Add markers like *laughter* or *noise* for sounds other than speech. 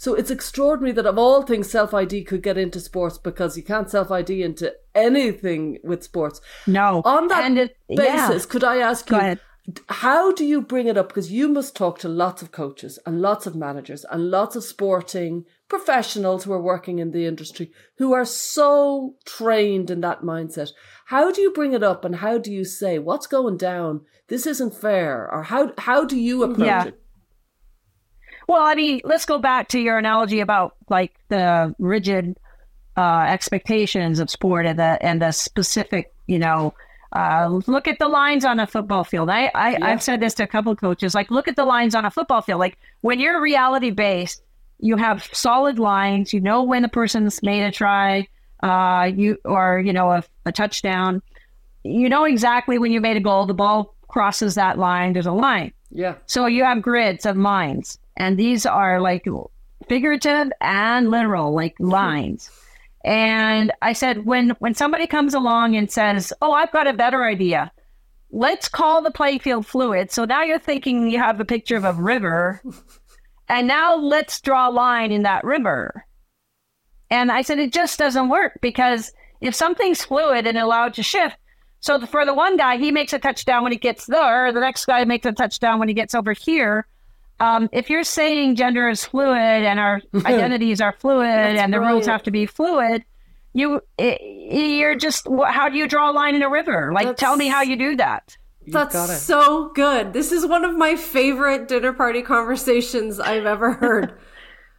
So it's extraordinary that of all things, self ID could get into sports because you can't self ID into anything with sports. No. On that it- basis, yeah. could I ask Go you? ahead. How do you bring it up? Because you must talk to lots of coaches and lots of managers and lots of sporting professionals who are working in the industry who are so trained in that mindset. How do you bring it up and how do you say what's going down? This isn't fair, or how how do you approach Yeah. it? Well, I mean, let's go back to your analogy about like the rigid uh, expectations of sport and the and the specific, you know, uh, look at the lines on a football field. I, I Yeah. I've said this to a couple of coaches. Like, look at the lines on a football field. Like when you're reality based, you have solid lines. You know when a person's made a try, uh, you or you know a, a touchdown. You know exactly when you made a goal. The ball crosses that line. There's a line. Yeah, So you have grids of lines, and these are like figurative and literal, like mm-hmm. lines. And I said, when when somebody comes along and says, "Oh, I've got a better idea," let's call the playfield fluid. So now you're thinking you have a picture of a river, *laughs* and now let's draw a line in that river. And I said, it just doesn't work because if something's fluid and allowed to shift, so the- for the one guy, he makes a touchdown when he gets there. The next guy makes a touchdown when he gets over here. Um, if you're saying gender is fluid and our *laughs* identities are fluid That's and the rules have to be fluid, you you're just how do you draw a line in a river? Like, tell me how you do that. You've That's so good. This is one of my favorite dinner party conversations I've ever heard. *laughs*